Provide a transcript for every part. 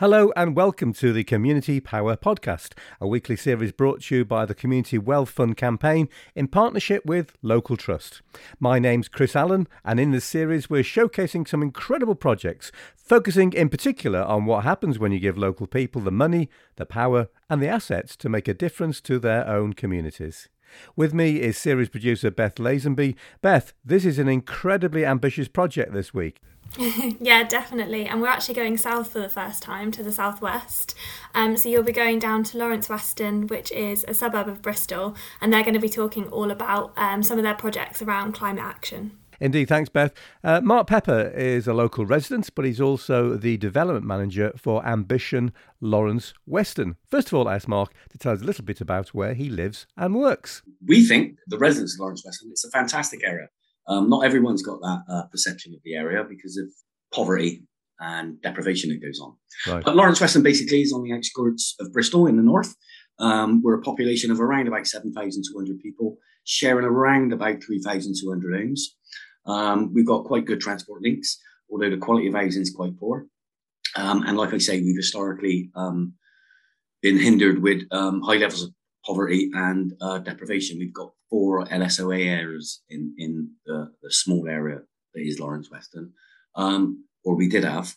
Hello and welcome to the Community Power Podcast, a weekly series brought to you by the Community Wealth Fund campaign in partnership with Local Trust. My name's Chris Allen, and in this series, we're showcasing some incredible projects, focusing in particular on what happens when you give local people the money, the power, and the assets to make a difference to their own communities. With me is series producer Beth Lazenby. Beth, this is an incredibly ambitious project this week. yeah, definitely. And we're actually going south for the first time to the southwest. Um, so you'll be going down to Lawrence Weston, which is a suburb of Bristol, and they're going to be talking all about um, some of their projects around climate action. Indeed, thanks, Beth. Uh, Mark Pepper is a local resident, but he's also the development manager for Ambition Lawrence Weston. First of all, I asked Mark to tell us a little bit about where he lives and works. We think the residents of Lawrence Weston, it's a fantastic area. Um, not everyone's got that uh, perception of the area because of poverty and deprivation that goes on. Right. But Lawrence Weston basically is on the outskirts of Bristol in the north. Um, we're a population of around about 7,200 people, sharing around about 3,200 homes. Um, we've got quite good transport links, although the quality of housing is quite poor. Um, and like I say, we've historically um, been hindered with um, high levels of poverty and uh, deprivation. We've got four LSOA areas in in the, the small area that is Lawrence Weston, um, or we did have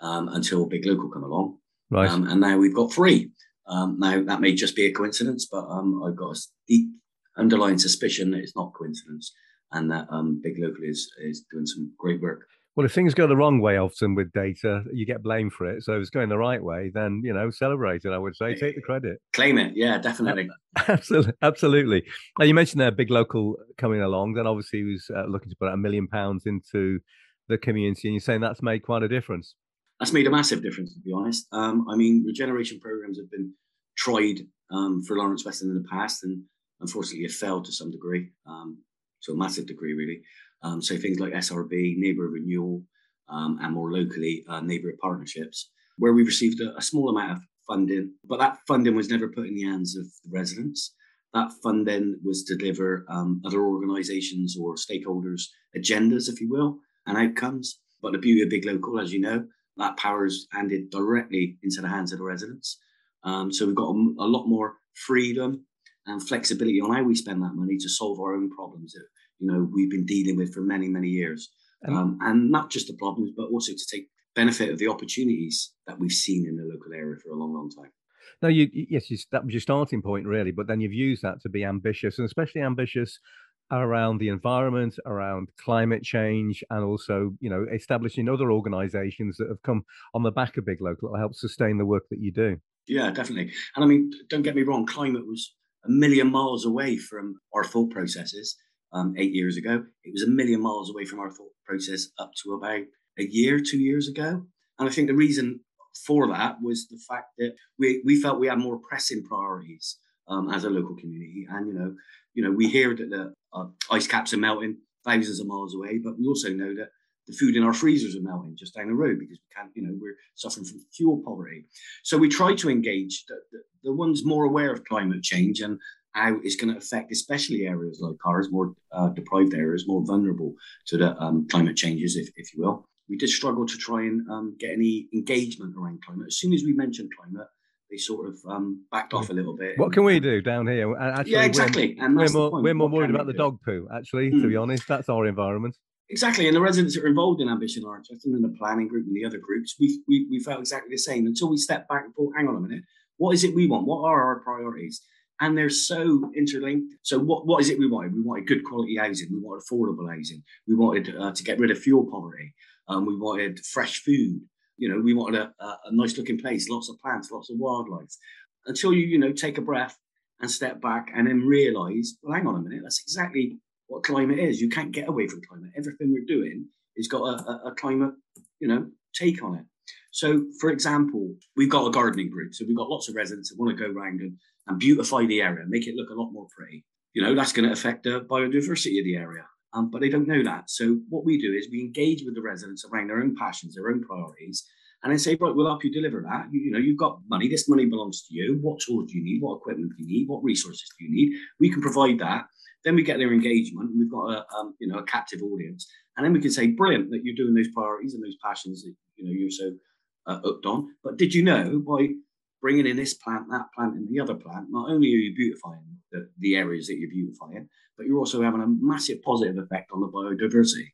um, until Big Local come along, right? Um, and now we've got three. Um, now that may just be a coincidence, but um, I've got a deep underlying suspicion that it's not coincidence, and that um, Big Local is is doing some great work. Well, if things go the wrong way often with data, you get blamed for it. So if it's going the right way, then you know, celebrate it. I would say, take the credit, claim it. Yeah, definitely. absolutely, absolutely. Now you mentioned there, big local coming along. Then obviously he was uh, looking to put a million pounds into the community, and you're saying that's made quite a difference. That's made a massive difference, to be honest. Um, I mean, regeneration programs have been tried um, for Lawrence Weston in the past, and unfortunately, have failed to some degree, um, to a massive degree, really. Um, so things like SRB, neighbourhood renewal, um, and more locally, uh, neighbourhood partnerships, where we received a, a, small amount of funding, but that funding was never put in the hands of the residents. That funding was to deliver um, other organisations or stakeholders' agendas, if you will, and outcomes. But the beauty of Big Local, as you know, that power is handed directly into the hands of the residents. Um, so we've got a, a, lot more freedom and flexibility on how we spend that money to solve our own problems you know we've been dealing with for many many years, um, and not just the problems, but also to take benefit of the opportunities that we've seen in the local area for a long, long time. No, you yes, you, that was your starting point really, but then you've used that to be ambitious, and especially ambitious around the environment, around climate change, and also you know establishing other organisations that have come on the back of Big Local that help sustain the work that you do. Yeah, definitely. And I mean, don't get me wrong, climate was a million miles away from our thought processes um, eight years ago. It was a million miles away from our thought process up to about a year, two years ago. And I think the reason for that was the fact that we, we felt we had more pressing priorities um, as a local community. And, you know, you know, we hear that the uh, ice caps are melting thousands of miles away, but we also know that the food in our freezers are melting just down the road because we can't, you know, we're suffering from fuel poverty. So we try to engage the, the, the ones more aware of climate change and how it's going to affect, especially areas like ours, more uh, deprived areas, more vulnerable to the um, climate changes, if, if you will. We did struggle to try and um, get any engagement around climate. As soon as we mentioned climate, they sort of um, backed off a little bit. What can we do down here? Actually, yeah, exactly. We're, and we're more, we're more worried about the dog poo, actually, mm. to be hmm. honest. That's our environment. Exactly. And the residents that are involved in Ambition Arts, in the planning group and the other groups, we, we, we felt exactly the same until we stepped back and thought, hang on a minute, what is it we want? What are our priorities? And they're so interlinked. So what, what is it we wanted? We wanted good quality housing. We wanted affordable housing. We wanted uh, to get rid of fuel poverty. Um, we wanted fresh food. You know, we wanted a, a, nice looking place, lots of plants, lots of wildlife. Until you, you know, take a breath and step back and then realize, well, hang on a minute, that's exactly what climate is. You can't get away from climate. Everything we're doing has got a, a, a climate, you know, take on it. So, for example, we've got a gardening group. So we've got lots of residents that want to go around and and beautify the area, make it look a lot more pretty. You know, that's going to affect the biodiversity of the area. Um, but they don't know that. So what we do is we engage with the residents around their own passions, their own priorities, and then say, right, we'll help you deliver that. You, you know, you've got money. This money belongs to you. What tools do you need? What equipment do you need? What resources do you need? We can provide that. Then we get their engagement. We've got a, um, you know, a captive audience, and then we can say, brilliant that you're doing those priorities and those passions that you know you're so uh, hooked on. But did you know by bringing in this plant, that plant, and the other plant, not only are you beautifying the, the areas that you're beautifying, but you're also having a massive positive effect on the biodiversity.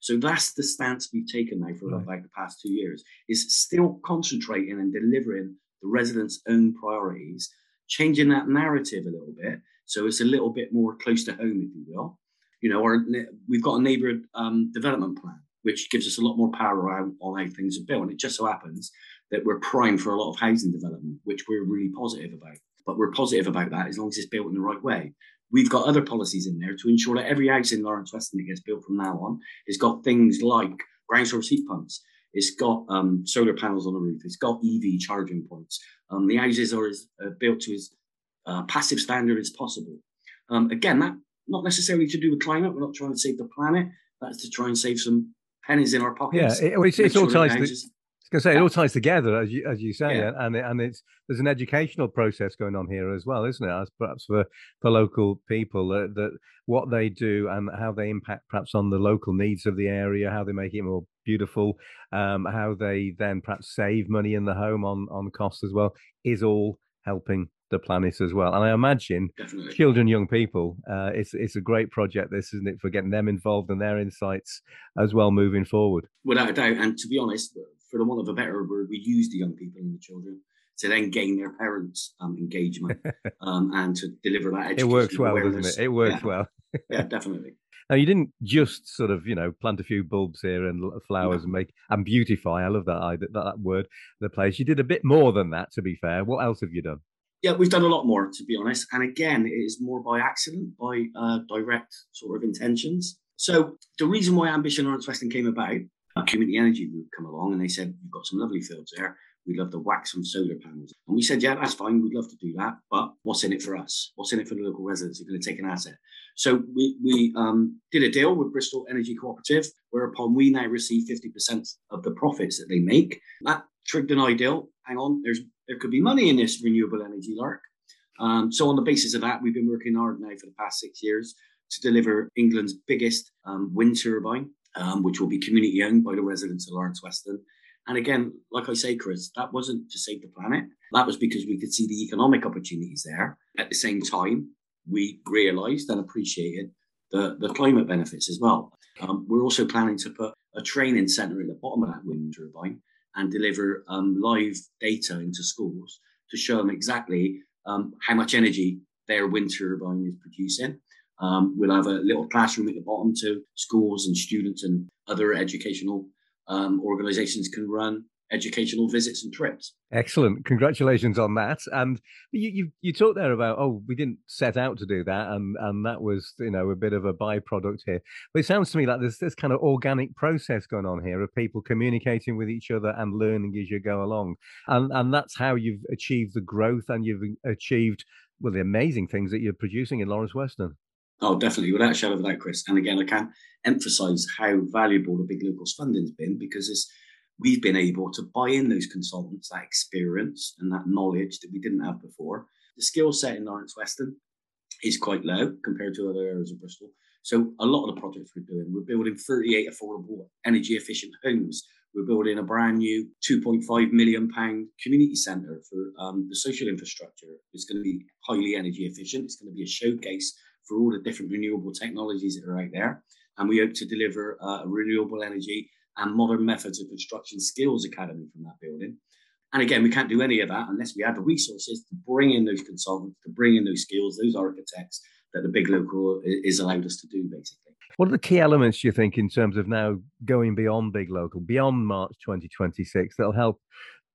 So that's the stance we've taken now for right. about the past two years, is still concentrating and delivering the residents' own priorities, changing that narrative a little bit. So it's a little bit more close to home, if you will. You know, or we've got a neighbourhood um, development plan, which gives us a lot more power on, on how things are built. And it just so happens that we're primed for a lot of housing development, which we're really positive about. But we're positive about that as long as it's built in the right way. We've got other policies in there to ensure that every house in Lawrence Weston that gets built from now on has got things like ground source heat pumps. It's got um, solar panels on the roof. It's got EV charging points. Um, the houses are as, uh, built to as uh, passive standard as possible. Um, again, that not necessarily to do with climate. We're not trying to save the planet. That's to try and save some pennies in our pockets. Yeah, it, it's, it's all ties to, going to say it all ties together as you as you say, yeah. and and it's there's an educational process going on here as well, isn't it? As perhaps for for local people that, that what they do and how they impact perhaps on the local needs of the area, how they make it more beautiful, um, how they then perhaps save money in the home on on costs as well, is all helping the planet as well. And I imagine Definitely. children, young people, uh, it's it's a great project. This isn't it for getting them involved and their insights as well moving forward. Without a doubt, and to be honest, for the want of a better word, we use the young people and the children to then gain their parents' um, engagement um, and to deliver that education. It works well, awareness. doesn't it? It works yeah. well. yeah, definitely. Now you didn't just sort of you know plant a few bulbs here and flowers no. and make and beautify. I love that, that that word. The place you did a bit more than that. To be fair, what else have you done? Yeah, we've done a lot more to be honest. And again, it is more by accident, by uh, direct sort of intentions. So the reason why Ambition Lawrence Weston came about community energy group come along and they said, You've got some lovely fields there. We'd love to whack some solar panels. And we said, Yeah, that's fine. We'd love to do that. But what's in it for us? What's in it for the local residents? You're going to take an asset. So we, we um, did a deal with Bristol Energy Cooperative, whereupon we now receive 50% of the profits that they make. That triggered an ideal. Hang on, there's there could be money in this renewable energy lark. Um, so on the basis of that, we've been working hard now for the past six years to deliver England's biggest um, wind turbine um, which will be community owned by the residents of Lawrence Weston. And again, like I say, Chris, that wasn't to save the planet. That was because we could see the economic opportunities there. At the same time, we realised and appreciated the, the climate benefits as well. Um, we're also planning to put a training centre at the bottom of that wind turbine and deliver um, live data into schools to show them exactly um, how much energy their wind turbine is producing. Um, we'll have a little classroom at the bottom to schools and students and other educational um, organizations can run educational visits and trips. Excellent. Congratulations on that. And you, you, you talked there about, oh, we didn't set out to do that. And, and that was, you know, a bit of a byproduct here. But it sounds to me like there's this kind of organic process going on here of people communicating with each other and learning as you go along. And, and that's how you've achieved the growth and you've achieved, well, the amazing things that you're producing in Lawrence Weston. Oh, definitely, without a shadow of a doubt, Chris. And again, I can't emphasize how valuable the Big Locals funding's been because it's, we've been able to buy in those consultants, that experience and that knowledge that we didn't have before. The skill set in Lawrence Weston is quite low compared to other areas of Bristol. So a lot of the projects we're doing, we're building 38 affordable, energy efficient homes. We're building a brand new 2.5 million pound community centre for um, the social infrastructure. It's going to be highly energy efficient. It's going to be a showcase for all the different renewable technologies that are out there. And we hope to deliver uh, a renewable energy and modern methods of construction skills academy from that building. And again, we can't do any of that unless we have the resources to bring in those consultants, to bring in those skills, those architects that the big local is allowed us to do, basically. What are the key elements you think in terms of now going beyond big local, beyond March 2026, that'll help,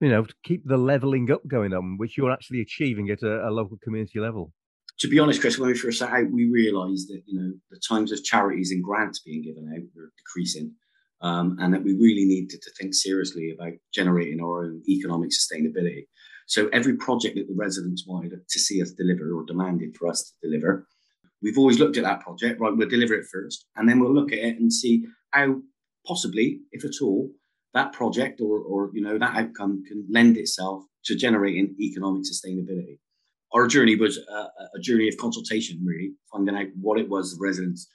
you know, keep the leveling up going on, which you're actually achieving at a, a local community level? to be honest, Chris, when we first set out, we realised that you know the times of charities and grants being given out were decreasing, um, and that we really needed to think seriously about generating our own economic sustainability. So every project that the residents wanted to see us deliver or demanded for us to deliver, we've always looked at that project. Right, we'll deliver it first, and then we'll look at it and see how possibly, if at all, that project or or you know that outcome can lend itself to generating economic sustainability our journey was a, a, journey of consultation, really, finding out what it was the residents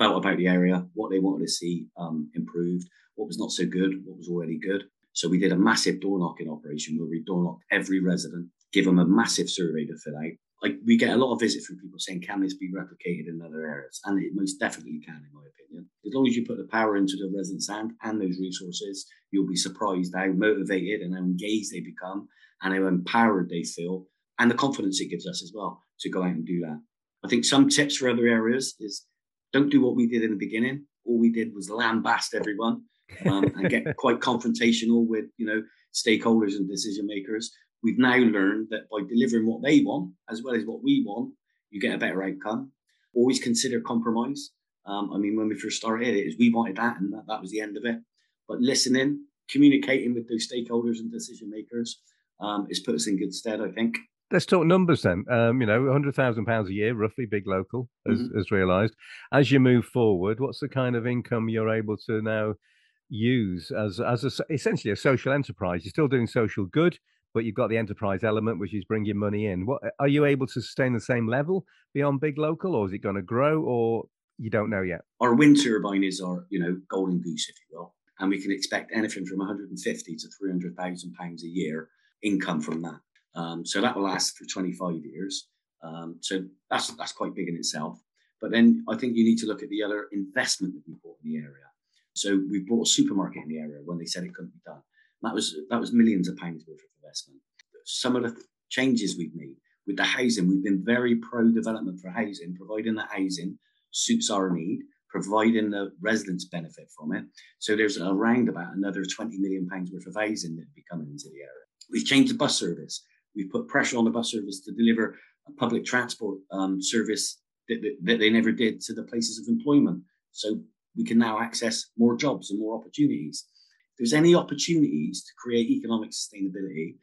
felt about the area, what they wanted to see um, improved, what was not so good, what was already good. So we did a massive door knocking operation where we door knocked every resident, give them a massive survey to fill out. Like we get a lot of visits from people saying, "Can this be replicated in other areas?" And it most definitely can, in my opinion. As long as you put the power into the residents' hand and those resources, you'll be surprised how motivated and how engaged they become, and how empowered they feel, and the confidence it gives us as well to go out and do that. I think some tips for other areas is don't do what we did in the beginning. All we did was lambast everyone um, and get quite confrontational with you know stakeholders and decision makers. We've now learned that by delivering what they want as well as what we want, you get a better outcome. Always consider compromise. Um, I mean, when we first started it, is we wanted that, and that, that was the end of it. But listening, communicating with those stakeholders and decision makers, um, has put us in good stead, I think. Let's talk numbers then. Um, you know, hundred thousand pounds a year, roughly, big local, as, mm-hmm. as realised. As you move forward, what's the kind of income you're able to now use as as a, essentially a social enterprise. You're still doing social good, but you've got the enterprise element, which is bringing money in. What are you able to sustain the same level beyond big local, or is it going to grow, or you don't know yet? Our wind turbine is our you know golden goose, if you will, and we can expect anything from 150 to 300 thousand pounds a year income from that. Um, so that will last for 25 years. Um, so that's that's quite big in itself. But then I think you need to look at the other investment that we brought in the area. So we brought a supermarket in the area when they said it couldn't be done. that was that was millions of pounds worth of investment. Some of the changes we've made with the housing, we've been very pro development for housing, providing the housing suits our need, providing the residents benefit from it. So there's around about another 20 million pounds worth of housing that will be coming into the area. We've changed the bus service. We've put pressure on the bus service to deliver a public transport um, service that, that, that, they never did to the places of employment. So we can now access more jobs and more opportunities. If there's any opportunities to create economic sustainability,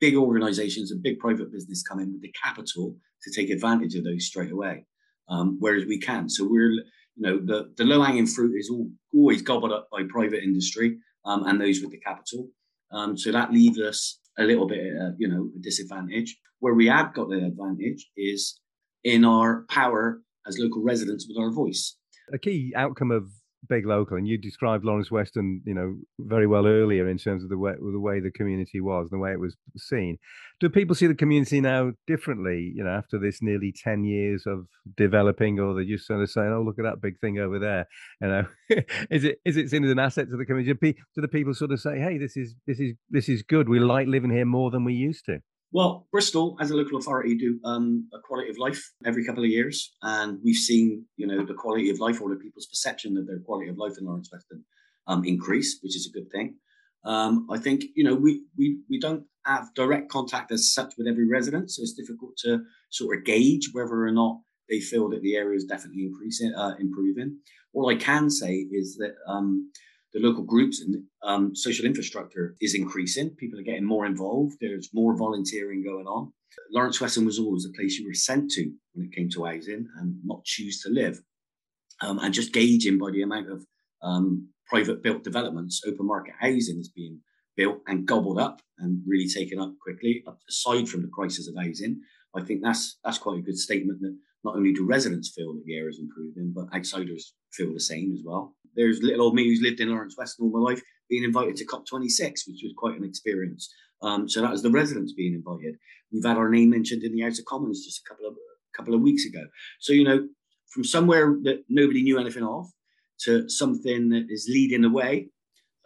big organizations and big private business come in with the capital to take advantage of those straight away, um, whereas we can. So we're, you know, the, the low hanging fruit is all, always gobbled up by private industry um, and those with the capital. Um, so that leaves us a little bit, uh, you know, a disadvantage. Where we have got the advantage is in our power as local residents with our voice. A key outcome of big local, and you described Lawrence Weston, you know, very well earlier in terms of the way the way the community was, the way it was seen. Do people see the community now differently? You know, after this nearly ten years of developing, or they just sort of saying, "Oh, look at that big thing over there." You know, is it is it seen as an asset to the community? Do the people sort of say, "Hey, this is this is this is good. We like living here more than we used to." Well, Bristol, as a local authority, do um, a quality of life every couple of years, and we've seen, you know, the quality of life or the people's perception of their quality of life in Lawrence Weston um, increase, which is a good thing. Um, I think, you know, we we we don't have direct contact as such with every resident, so it's difficult to sort of gauge whether or not they feel that the area is definitely increasing, uh, improving. All I can say is that um, the local groups and um, social infrastructure is increasing. People are getting more involved. There's more volunteering going on. Lawrence Weston was always a place you were sent to when it came to housing and not choose to live. Um, and just gauging by the amount of um, private built developments, open market housing is being built and gobbled up and really taken up quickly. Aside from the crisis of housing, I think that's that's quite a good statement that not only do residents feel that the area is improving, but outsiders feel the same as well. There's little old me who's lived in Lawrence Weston all my life being invited to COP26, which was quite an experience. Um, so that was the residents being invited. We've had our name mentioned in the House of Commons just a couple of a couple of weeks ago. So you know, from somewhere that nobody knew anything of to something that is leading the way,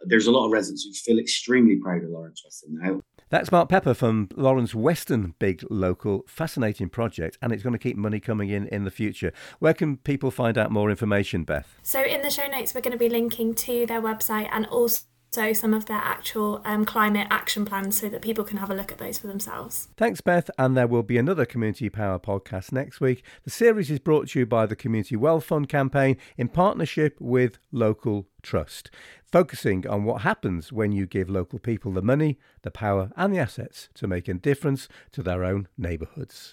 there's a lot of residents who feel extremely proud of Lawrence Weston now. That's Mark Pepper from Lawrence Weston Big Local. Fascinating project, and it's going to keep money coming in in the future. Where can people find out more information, Beth? So, in the show notes, we're going to be linking to their website and also so some of their actual um, climate action plans so that people can have a look at those for themselves. Thanks, Beth. And there will be another Community Power podcast next week. The series is brought to you by the Community Wealth Fund campaign in partnership with Local Trust, focusing on what happens when you give local people the money, the power, and the assets to make a difference to their own neighbourhoods.